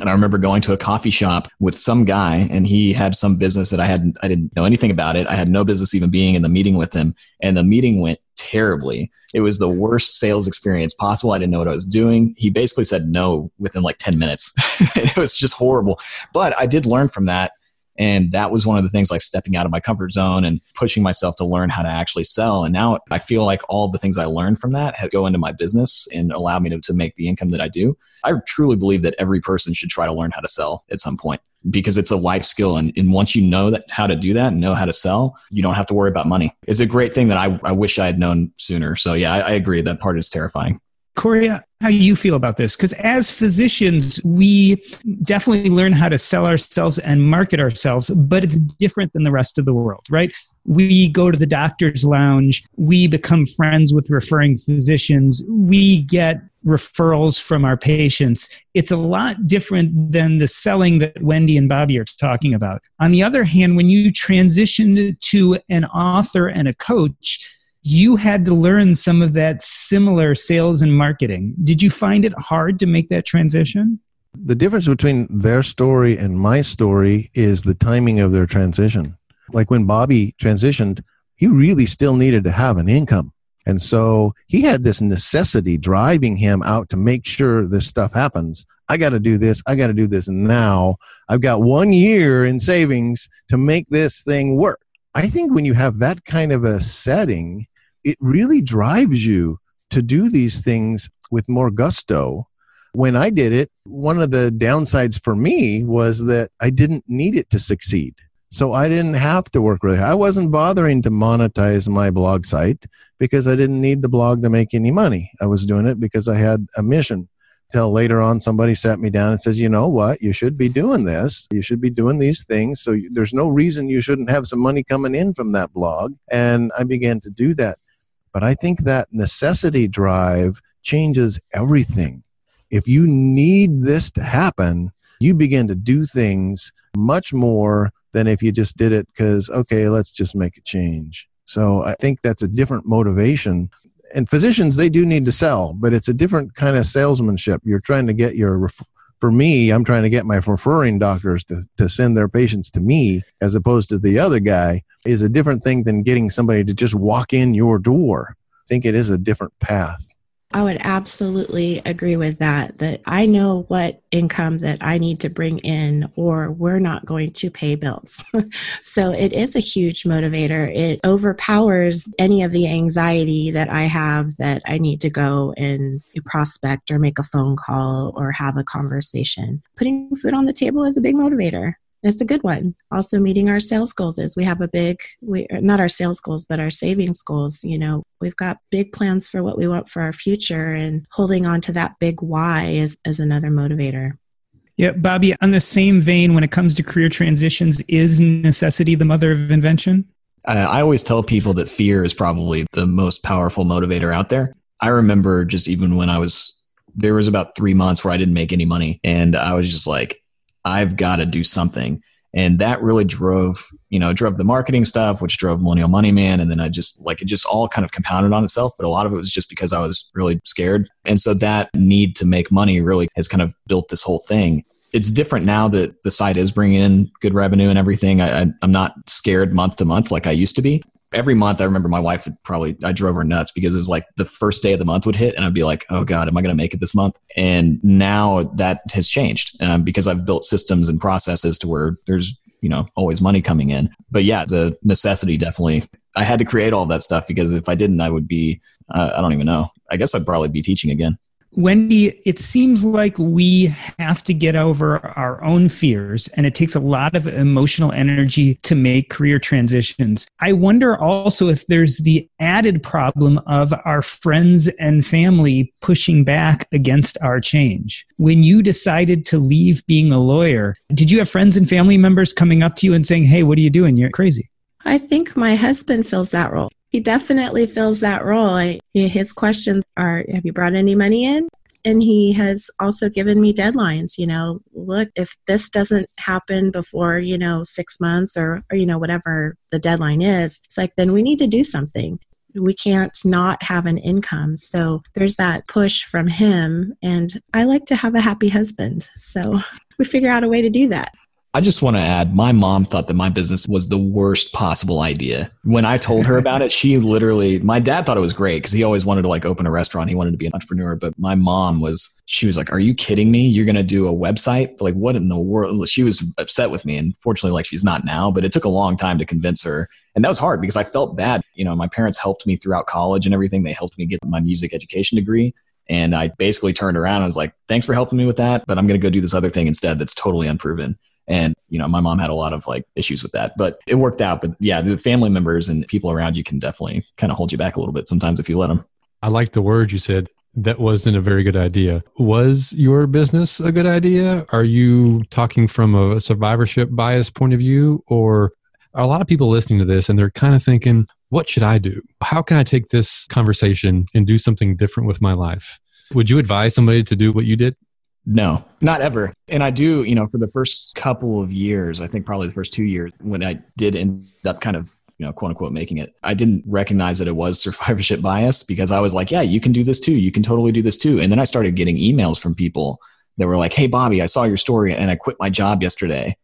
And I remember going to a coffee shop with some guy and he had some business that I hadn't, I didn't know anything about it. I had no business even being in the meeting with him. And the meeting went terribly. It was the worst sales experience possible. I didn't know what I was doing. He basically said no within like 10 minutes. *laughs* it was just horrible. But I did learn from that and that was one of the things like stepping out of my comfort zone and pushing myself to learn how to actually sell. And now I feel like all the things I learned from that go into my business and allow me to, to make the income that I do. I truly believe that every person should try to learn how to sell at some point because it's a life skill. And, and once you know that how to do that and know how to sell, you don't have to worry about money. It's a great thing that I, I wish I had known sooner. So yeah, I, I agree. That part is terrifying. Cory, how you feel about this? Because as physicians we definitely learn how to sell ourselves and market ourselves but it's different than the rest of the world right? We go to the doctor's lounge we become friends with referring physicians we get referrals from our patients. It's a lot different than the selling that wendy and bobby are talking about. On the other hand when you transition to an author and a coach you had to learn some of that similar sales and marketing. Did you find it hard to make that transition? The difference between their story and my story is the timing of their transition. Like when Bobby transitioned, he really still needed to have an income. And so he had this necessity driving him out to make sure this stuff happens. I got to do this. I got to do this now. I've got one year in savings to make this thing work. I think when you have that kind of a setting, it really drives you to do these things with more gusto. When I did it, one of the downsides for me was that I didn't need it to succeed. So I didn't have to work really hard. I wasn't bothering to monetize my blog site because I didn't need the blog to make any money. I was doing it because I had a mission till later on somebody sat me down and says you know what you should be doing this you should be doing these things so there's no reason you shouldn't have some money coming in from that blog and i began to do that but i think that necessity drive changes everything if you need this to happen you begin to do things much more than if you just did it because, okay, let's just make a change. So I think that's a different motivation. And physicians, they do need to sell, but it's a different kind of salesmanship. You're trying to get your, for me, I'm trying to get my referring doctors to, to send their patients to me as opposed to the other guy is a different thing than getting somebody to just walk in your door. I think it is a different path. I would absolutely agree with that. That I know what income that I need to bring in, or we're not going to pay bills. *laughs* so it is a huge motivator. It overpowers any of the anxiety that I have that I need to go and prospect or make a phone call or have a conversation. Putting food on the table is a big motivator it's a good one. Also, meeting our sales goals is we have a big, we not our sales goals, but our savings goals. You know, we've got big plans for what we want for our future, and holding on to that big why is, is another motivator. Yeah, Bobby, on the same vein, when it comes to career transitions, is necessity the mother of invention? I always tell people that fear is probably the most powerful motivator out there. I remember just even when I was, there was about three months where I didn't make any money. And I was just like, I've got to do something. And that really drove, you know, drove the marketing stuff, which drove Millennial Money Man. And then I just like it just all kind of compounded on itself. But a lot of it was just because I was really scared. And so that need to make money really has kind of built this whole thing. It's different now that the site is bringing in good revenue and everything. I, I'm not scared month to month like I used to be every month I remember my wife would probably I drove her nuts because it was like the first day of the month would hit and I'd be like, oh god, am I going to make it this month? And now that has changed um, because I've built systems and processes to where there's you know always money coming in. But yeah, the necessity definitely. I had to create all that stuff because if I didn't, I would be uh, I don't even know. I guess I'd probably be teaching again. Wendy, it seems like we have to get over our own fears, and it takes a lot of emotional energy to make career transitions. I wonder also if there's the added problem of our friends and family pushing back against our change. When you decided to leave being a lawyer, did you have friends and family members coming up to you and saying, Hey, what are you doing? You're crazy? I think my husband fills that role. He definitely fills that role. His questions are Have you brought any money in? And he has also given me deadlines. You know, look, if this doesn't happen before, you know, six months or, or, you know, whatever the deadline is, it's like, then we need to do something. We can't not have an income. So there's that push from him. And I like to have a happy husband. So *laughs* we figure out a way to do that. I just want to add my mom thought that my business was the worst possible idea. When I told her about it, she literally, my dad thought it was great because he always wanted to like open a restaurant. He wanted to be an entrepreneur. But my mom was, she was like, Are you kidding me? You're going to do a website? Like, what in the world? She was upset with me. And fortunately, like, she's not now, but it took a long time to convince her. And that was hard because I felt bad. You know, my parents helped me throughout college and everything. They helped me get my music education degree. And I basically turned around and was like, thanks for helping me with that, but I'm going to go do this other thing instead that's totally unproven. And, you know, my mom had a lot of like issues with that, but it worked out. But yeah, the family members and people around you can definitely kind of hold you back a little bit sometimes if you let them. I like the word you said. That wasn't a very good idea. Was your business a good idea? Are you talking from a survivorship bias point of view? Or a lot of people listening to this and they're kind of thinking, what should I do? How can I take this conversation and do something different with my life? Would you advise somebody to do what you did? No, not ever. And I do, you know, for the first couple of years, I think probably the first two years, when I did end up kind of, you know, quote unquote making it, I didn't recognize that it was *laughs* survivorship bias because I was like, yeah, you can do this too. You can totally do this too. And then I started getting emails from people that were like, hey, Bobby, I saw your story and I quit my job yesterday.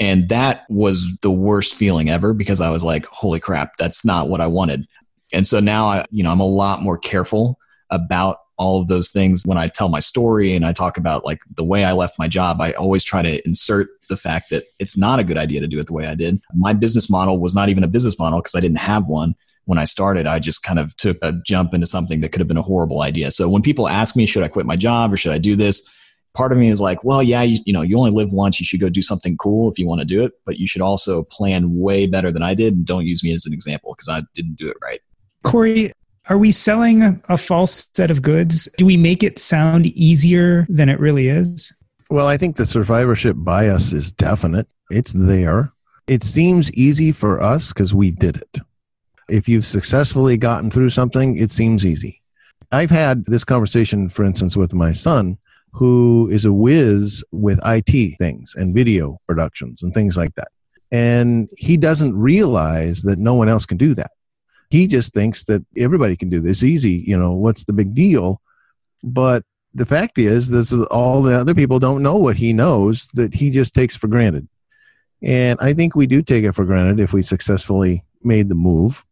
And that was the worst feeling ever because I was like, holy crap, that's not what I wanted. And so now I, you know, I'm a lot more careful about all of those things when I tell my story and I talk about like the way I left my job, I always try to insert the fact that it's not a good idea to do it the way I did. My business model was not even a business model because I didn't have one when I started. I just kind of took a jump into something that could have been a horrible idea. So when people ask me, should I quit my job or should I do this? Part of me is like, well, yeah, you, you know, you only live once. You should go do something cool if you want to do it, but you should also plan way better than I did. And don't use me as an example because I didn't do it right. Cory, are we selling a false set of goods? Do we make it sound easier than it really is? Well, I think the survivorship bias is definite. It's there. It seems easy for us because we did it. If you've successfully gotten through something, it seems easy. I've had this conversation, for instance, with my son, who is a whiz with IT things and video productions and things like that. And he doesn't realize that no one else can do that. He just thinks that everybody can do this easy. You know, what's the big deal? But the fact is, this is all the other people don't know what he knows that he just takes for granted. And I think we do take it for granted if we successfully made the move.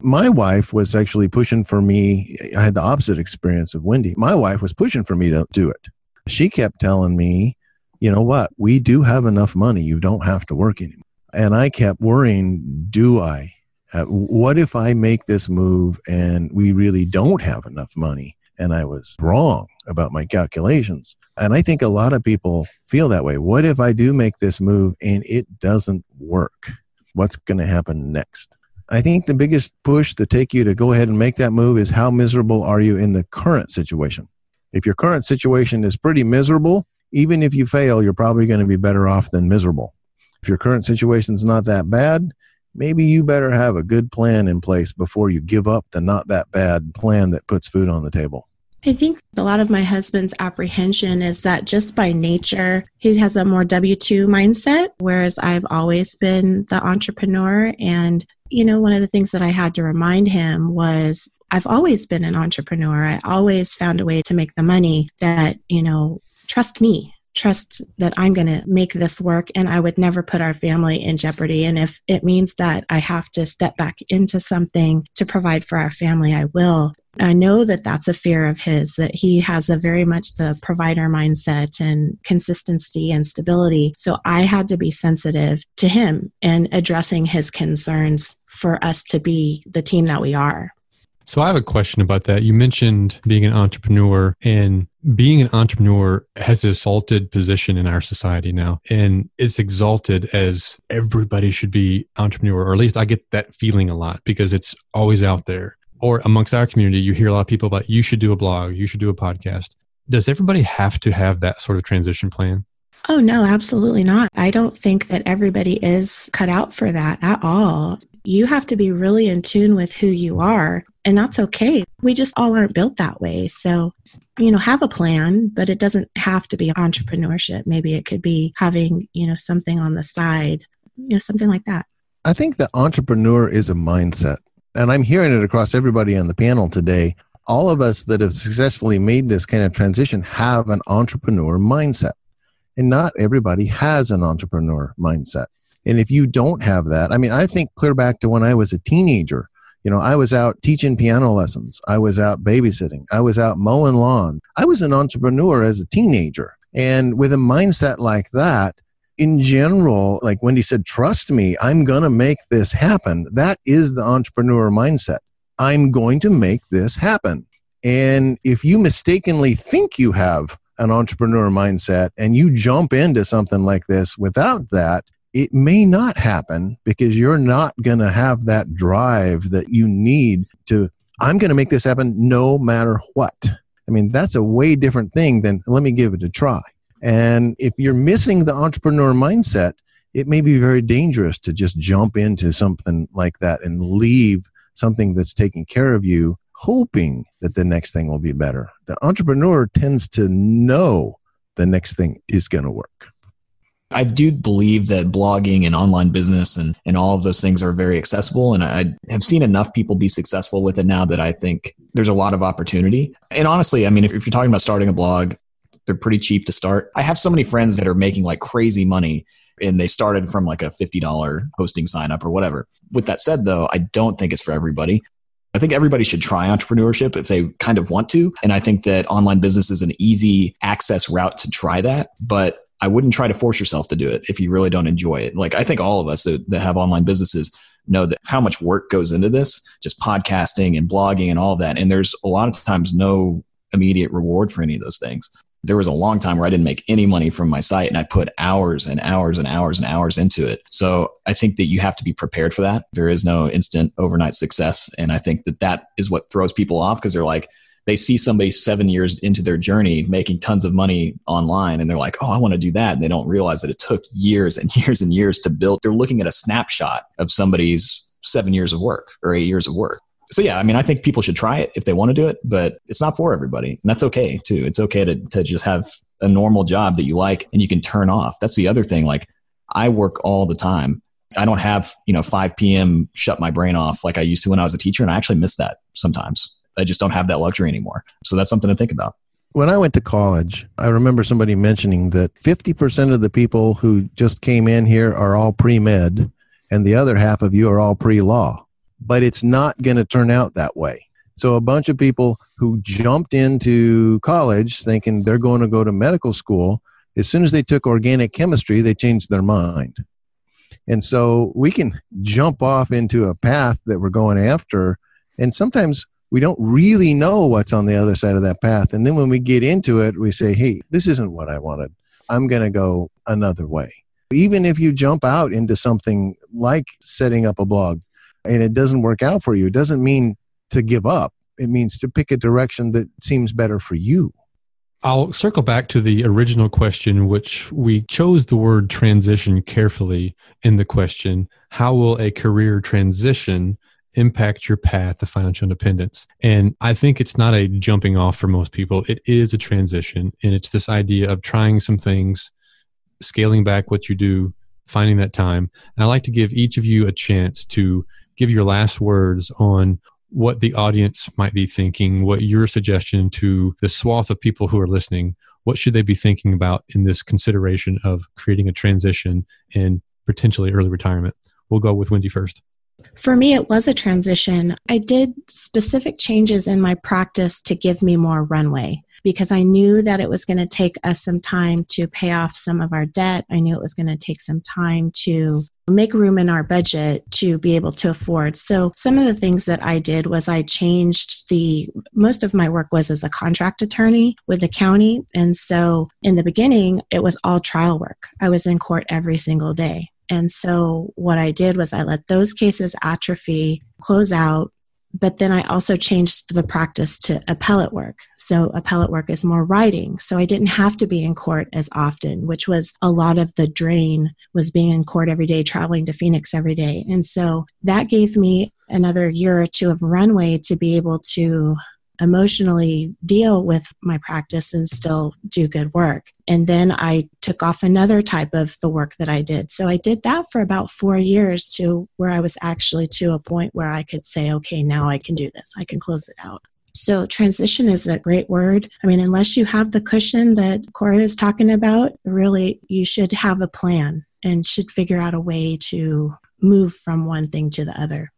My wife was actually pushing for me. I had the opposite experience of Wendy. My wife was pushing for me to do it. She kept telling me, you know what? We do have enough money. You don't have to work anymore. And I kept worrying, do I? Uh, what if I make this move and we really don't have enough money? And I was wrong about my calculations. And I think a lot of people feel that way. What if I do make this move and it doesn't work? What's going to happen next? I think the biggest push to take you to go ahead and make that move is how miserable are you in the current situation? If your current situation is pretty miserable, even if you fail, you're probably going to be better off than miserable. If your current situation is not that bad, maybe you better have a good plan in place before you give up the not that bad plan that puts food on the table. I think a lot of my husband's apprehension is that just by nature, he has a more W 2 mindset, whereas I've always been the entrepreneur. And, you know, one of the things that I had to remind him was I've always been an entrepreneur. I always found a way to make the money that, you know, trust me trust that I'm going to make this work and I would never put our family in jeopardy. And if it means that I have to step back into something to provide for our family, I will. I know that that's a fear of his, that he has a very much the provider mindset and consistency and stability. So I had to be sensitive to him and addressing his concerns for us to be the team that we are. So I have a question about that. You mentioned being an entrepreneur and being an entrepreneur has an exalted position in our society now. And it's exalted as everybody should be entrepreneur, or at least I get that feeling a lot because it's always out there. Or amongst our community, you hear a lot of people about you should do a blog, you should do a podcast. Does everybody have to have that sort of transition plan? Oh, no, absolutely not. I don't think that everybody is cut out for that at all you have to be really in tune with who you are, and that's okay. We just all aren't built that way. So, you know, have a plan, but it doesn't have to be entrepreneurship. Maybe it could be having, you know, something on the side, you know, something like that. I think the entrepreneur is a mindset. And I'm hearing it across everybody on the panel today. All of us that have successfully made this kind of transition have an entrepreneur mindset. And not everybody has an entrepreneur mindset. And if you don't have that, I mean, I think clear back to when I was a teenager. You know, I was out teaching piano lessons. I was out babysitting. I was out mowing lawn. I was an entrepreneur as a teenager. And with a mindset like that, in general, like Wendy said, trust me, I'm going to make this happen. That is the entrepreneur mindset. I'm going to make this happen. And if you mistakenly think you have an entrepreneur mindset and you jump into something like this without that, it may not happen because you're not going to have that drive that you need to i'm going to make this happen no matter what. I mean that's a way different thing than let me give it a try. And if you're missing the entrepreneur mindset it may be very dangerous to just jump into something like that and leave something that's taking care of you hoping that the next thing will be better. The entrepreneur tends to know the next thing is going to work I do believe that blogging and online business and, and all of those things are very accessible. And I have seen enough people be successful with it now that I think there's a lot of opportunity. And honestly, I mean, if, if you're talking about starting a blog, they're pretty cheap to start. I have so many friends that are making like crazy money and they started from like a $50 hosting sign up or whatever. With that said, though, I don't think it's for everybody. I think everybody should try entrepreneurship if they kind of want to. And I think that online business is an easy access route to try that. But I wouldn't try to force yourself to do it if you really don't enjoy it. Like I think all of us that, that have online businesses know that how much work goes into this, just podcasting and blogging and all of that. And there's a lot of times no immediate reward for any of those things. There was a long time where I didn't make any money from my site and I put hours and hours and hours and hours into it. So I think that you have to be prepared for that. There is no instant overnight success. And I think that that is what throws people off because they're like, they see somebody seven years into their journey making tons of money online and they're like, oh, I want to do that. And they don't realize that it took years and *laughs* years and years to build. They're looking at a snapshot of somebody's seven years of work or eight years of work. So yeah, I mean, I think people should try it if they want to do it, but it's not for everybody. And that's okay too. It's okay to, to just have a normal job that you like and you can turn off. That's the other thing. Like I work all the time I don't have, you know, 5 p.m. shut my brain off like I used to when I was a teacher. And I actually miss that sometimes. I just don't have that luxury anymore. So that's something to think about. When I went to college, I remember somebody mentioning that 50% of the people who just came in here are all pre med, and the other half of you are all pre law. But it's not going to turn out that way. So, a bunch of people who jumped into college thinking they're going to go to medical school, as soon as they took organic chemistry, they changed their mind. And so we can jump off into a path that we're going after. And sometimes we don't really know what's on the other side of that path. And then when we get into it, we say, hey, this isn't what I wanted. I'm going to go another way. Even if you jump out into something like setting up a blog and it doesn't work out for you, it doesn't mean to give up. It means to pick a direction that seems better for you. I'll circle back to the original question, which we chose the word transition carefully in the question How will a career transition impact your path to financial independence. And I think it's not a jumping off for most people. It is a transition. And it's this idea of trying some things, scaling back what you do, finding that time. And I like to give each of you a chance to give your last words on what the audience might be thinking, what your suggestion to the swath of people who are listening, what should they be thinking about in this consideration of creating a transition and potentially early retirement? We'll go with Wendy first. For me, it was a transition. I did specific changes in my practice to give me more runway because I knew that it was going to take us some time to pay off some of our debt. I knew it was going to take some time to make room in our budget to be able to afford. So some of the things that I did was I changed the most of my work was as a contract attorney with the county and so in the beginning it was all trial work. I was in court every single day. And so what I did was I let those cases atrophy, close out, but then I also changed the practice to appellate work. So appellate work is more writing. So I didn't have to be in court as often, which was a lot of the drain was being in court every day, traveling to Phoenix every day. And so that gave me another year or two of runway to be able to emotionally deal with my practice and still do good work. And then I took off another type of the work that I did. So I did that for about four years to where I was actually to a point where I could say, okay, now I can do this, I can close it out. So, transition is a great word. I mean, unless you have the cushion that Cory is talking about, really, you should have a plan and should figure out a way to move from one thing to the other.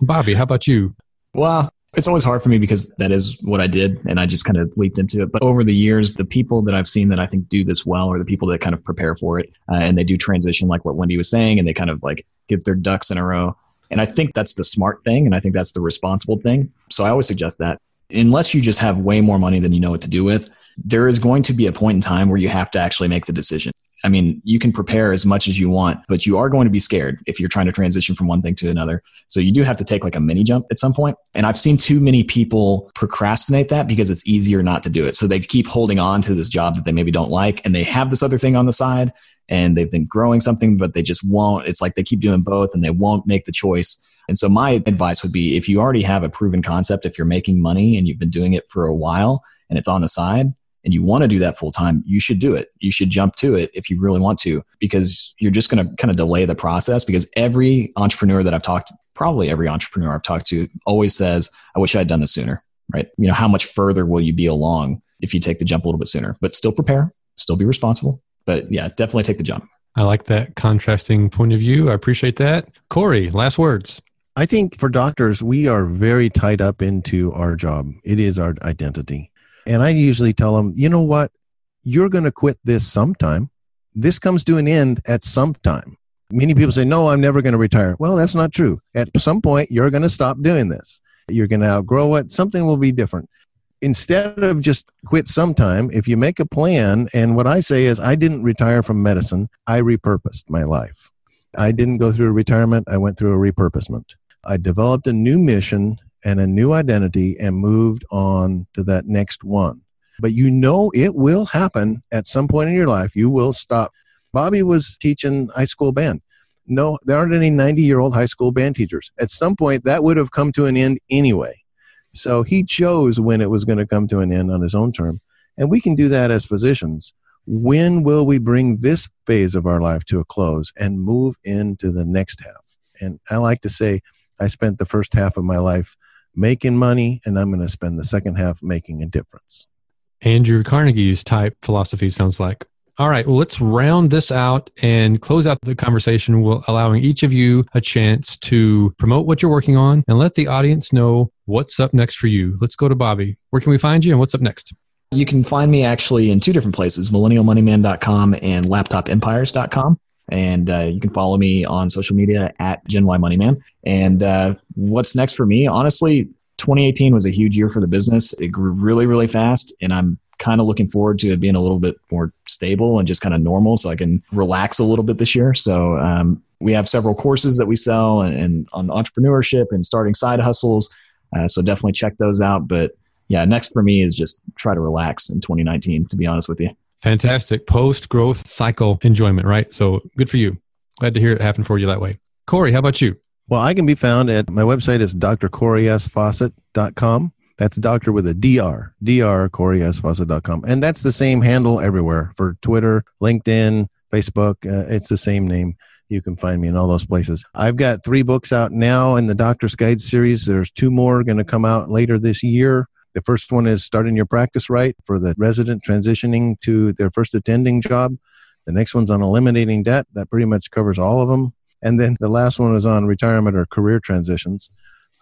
Bobby, how about you? Well, it's always hard for me because that is what I did and I just kind of leaped into it. But over the years, the people that I've seen that I think do this well are the people that kind of prepare for it uh, and they do transition, like what Wendy was saying, and they kind of like get their ducks in a row. And I think that's the smart thing. And I think that's the responsible thing. So I always suggest that unless you just have way more money than you know what to do with, there is going to be a point in time where you have to actually make the decision. I mean, you can prepare as much as you want, but you are going to be scared if you're trying to transition from one thing to another. So you do have to take like a mini jump at some point. And I've seen too many people procrastinate that because it's easier not to do it. So they keep holding on to this job that they maybe don't like and they have this other thing on the side and they've been growing something, but they just won't. It's like they keep doing both and they won't make the choice. And so my advice would be if you already have a proven concept, if you're making money and you've been doing it for a while and it's on the side, and you want to do that full time, you should do it. You should jump to it if you really want to, because you're just going to kind of delay the process. Because every entrepreneur that I've talked, probably every entrepreneur I've talked to, always says, "I wish I had done this sooner." Right? You know, how much further will you be along if you take the jump a little bit sooner? But still prepare, still be responsible. But yeah, definitely take the jump. I like that contrasting point of view. I appreciate that. Cory, last words. I think for doctors, we are very tied up into our job. It is our identity. And I usually tell them, you know what? You're going to quit this sometime. This comes to an end at some time. Many people say, no, I'm never going to retire. Well, that's not true. At some point, you're going to stop doing this. You're going to outgrow it. Something will be different. Instead of just quit sometime, if you make a plan, and what I say is, I didn't retire from medicine, I repurposed my life. I didn't go through a retirement, I went through a repurposement. I developed a new mission and a new identity and moved on to that next one. But you know it will happen at some point in your life. You will stop. Bobby was teaching high school band. No, there aren't any 90 year old high school band teachers. At some point, that would have come to an end anyway. So he chose when it was going to come to an end on his own term. And we can do that as physicians. when will we bring this phase of our life to a close and move into the next half? And I like to say, I spent the first half of my life making money, and I'm going to spend the second half making a difference. Andrew Carnegie's type philosophy sounds like. All right, well, let's round this out and close out the conversation, while allowing each of you a chance to promote what you're working on and let the audience know what's up next for you. Let's go to Bobby. Where can we find you and what's up next? You can find me actually in two different places millennialmoneyman.com and laptopempires.com. And uh, you can follow me on social media at Gen Y Money Man. And uh, what's next for me? Honestly, 2018 was a huge year for the business. It grew really, really fast. And I'm kind of looking forward to it being a little bit more stable and just kind of normal so I can relax a little bit this year. So, um, we have several courses that we sell and, and on entrepreneurship and starting side hustles. Uh, so definitely check those out. But yeah, next for me is just try to relax in 2019, to be honest with you. Fantastic. Post growth cycle enjoyment, right? So good for you. Glad to hear it happen for you that way. Cory, how about you? Well, I can be found at my website is drcorysfawcett.com. That's doctor with a DR, DR, corysfawcett.com. And that's the same handle everywhere for Twitter, LinkedIn, Facebook. Uh, it's the same name. You can find me in all those places. I've got three books out now in the Doctor's Guide series. There's two more going to come out later this year. The first one is starting your practice right for the resident transitioning to their first attending job. The next one's on eliminating debt. That pretty much covers all of them. And then the last one is on retirement or career transitions.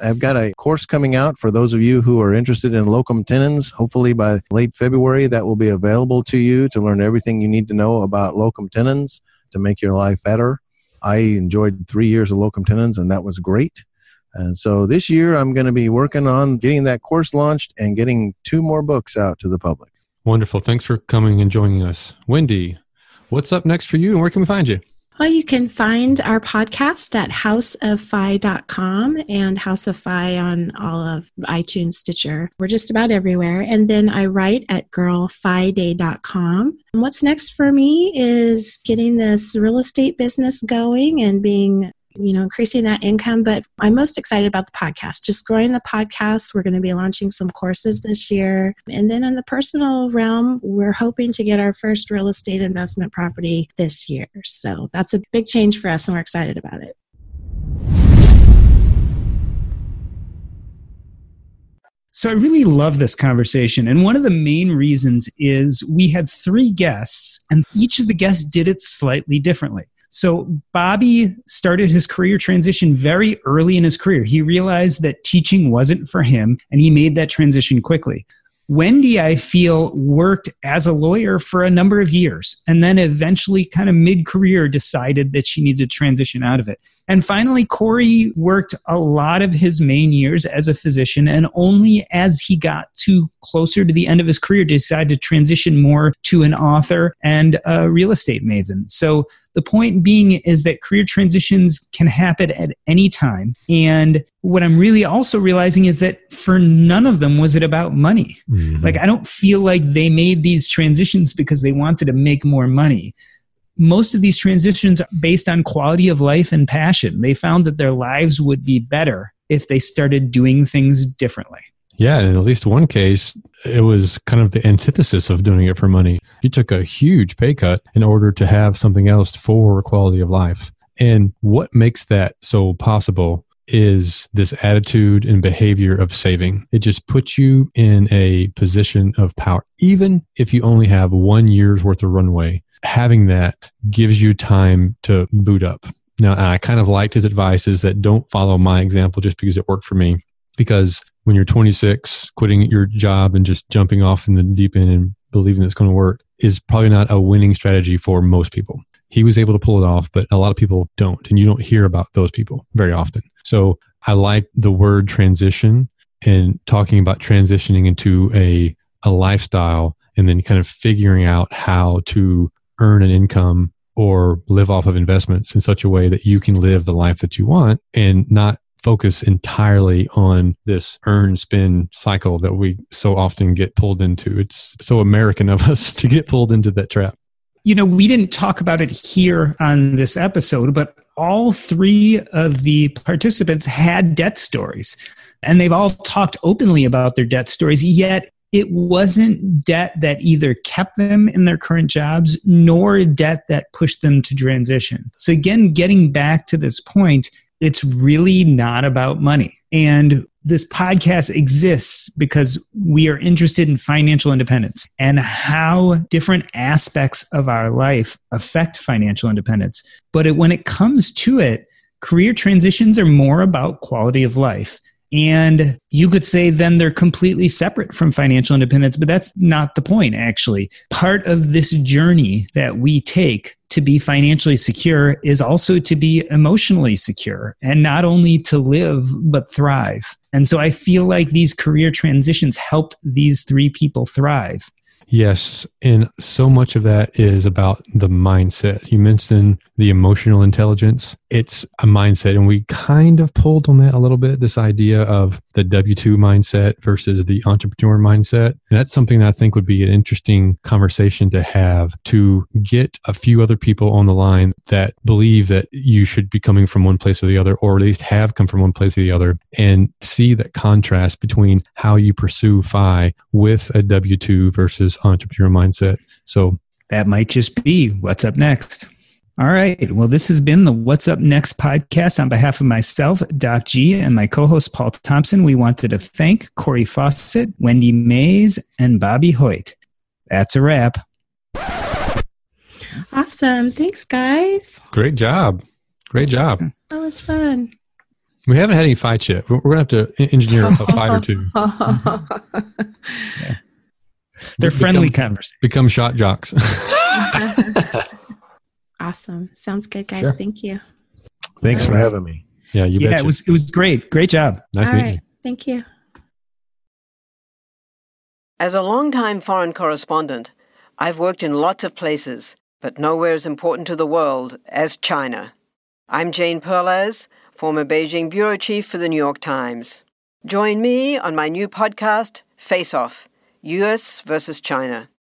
I've got a course coming out for those of you who are interested in locum tenens. Hopefully by late February, that will be available to you to learn everything you need to know about locum tenens to make your life better. I enjoyed three years of locum tenens, and that was great. And so this year, I'm going to be working on getting that course launched and getting two more books out to the public. Wonderful. Thanks for coming and joining us. Wendy, what's up next for you and where can we find you? Well, you can find our podcast at houseoffi.com and House of Fi on all of iTunes, Stitcher. We're just about everywhere. And then I write at girlfiday.com. And what's next for me is getting this real estate business going and being you know, increasing that income. But I'm most excited about the podcast, just growing the podcast. We're going to be launching some courses this year. And then in the personal realm, we're hoping to get our first real estate investment property this year. So that's a big change for us, and we're excited about it. So I really love this conversation. And one of the main reasons is we had three guests, and each of the guests did it slightly differently. So Bobby started his career transition very early in his career. He realized that teaching wasn't for him and he made that transition quickly. Wendy, I feel, worked as a lawyer for a number of years and then eventually, kind of mid career, decided that she needed to transition out of it. And finally, Cory worked a lot of his main years as a physician, and only as he got to closer to the end of his career, decided to transition more to an author and a real estate maven. So the point being is that career transitions can happen at any time. And what I'm really also realizing is that for none of them was it about money. Mm-hmm. Mm-hmm. Like, I don't feel like they made these transitions because they wanted to make more money most of these transitions are based on quality of life and passion. They found that their lives would be better if they started doing things differently. Yeah, in at least one case, it was kind of the antithesis of doing it for money. You took a huge pay cut in order to have something else for quality of life. And what makes that so possible is this attitude and behavior of saving. It just puts you in a position of power. Even if you only have one year's worth of runway, having that gives you time to boot up. Now, I kind of liked his advice is that don't follow my example just because it worked for me. Because when you're 26, quitting your job and just jumping off in the deep end and believing it's going to work is probably not a winning strategy for most people. He was able to pull it off, but a lot of people don't. And you don't hear about those people very often. So I like the word transition and talking about transitioning into a, a lifestyle and then kind of figuring out how to earn an income or live off of investments in such a way that you can live the life that you want and not focus entirely on this earn spin cycle that we so often get pulled into. It's so American of us *laughs* to get pulled into that trap. You know, we didn't talk about it here on this episode, but all three of the participants had debt stories and they've all talked openly about their debt stories. Yet it wasn't debt that either kept them in their current jobs nor debt that pushed them to transition. So, again, getting back to this point, it's really not about money. And this podcast exists because we are interested in financial independence and how different aspects of our life affect financial independence. But it, when it comes to it, career transitions are more about quality of life. And you could say then they're completely separate from financial independence, but that's not the point, actually. Part of this journey that we take to be financially secure is also to be emotionally secure and not only to live, but thrive. And so I feel like these career transitions helped these three people thrive. Yes. And so much of that is about the mindset. You mentioned the emotional intelligence. It's a mindset. And we kind of pulled on that a little bit this idea of the W 2 mindset versus the entrepreneur mindset. And that's something that I think would be an interesting conversation to have to get a few other people on the line that believe that you should be coming from one place or the other, or at least have come from one place or the other, and see that contrast between how you pursue FI with a W 2 versus entrepreneur mindset. So that might just be what's up next. All right. Well, this has been the What's Up Next podcast. On behalf of myself, Doc G, and my co host, Paul Thompson, we wanted to thank Cory Fawcett, Wendy Mays, and Bobby Hoyt. That's a wrap. Awesome. Thanks, guys. Great job. Great job. That was fun. We haven't had any fights yet. We're going to have to engineer a *laughs* fight or two. yeah. *laughs* They're friendly conversations. Become shock jocks. *laughs* awesome. Sounds good, guys. Sure. Thank you. Thanks for having me. Yeah, you Yeah, it was it was great. Great job. Nice All meeting right. you. Thank you. As a long-time foreign correspondent, I've worked in lots of places, but nowhere as important to the world as China. I'm Jane Perlez, former Beijing bureau chief for the New York Times. Join me on my new podcast, Face Off US versus China,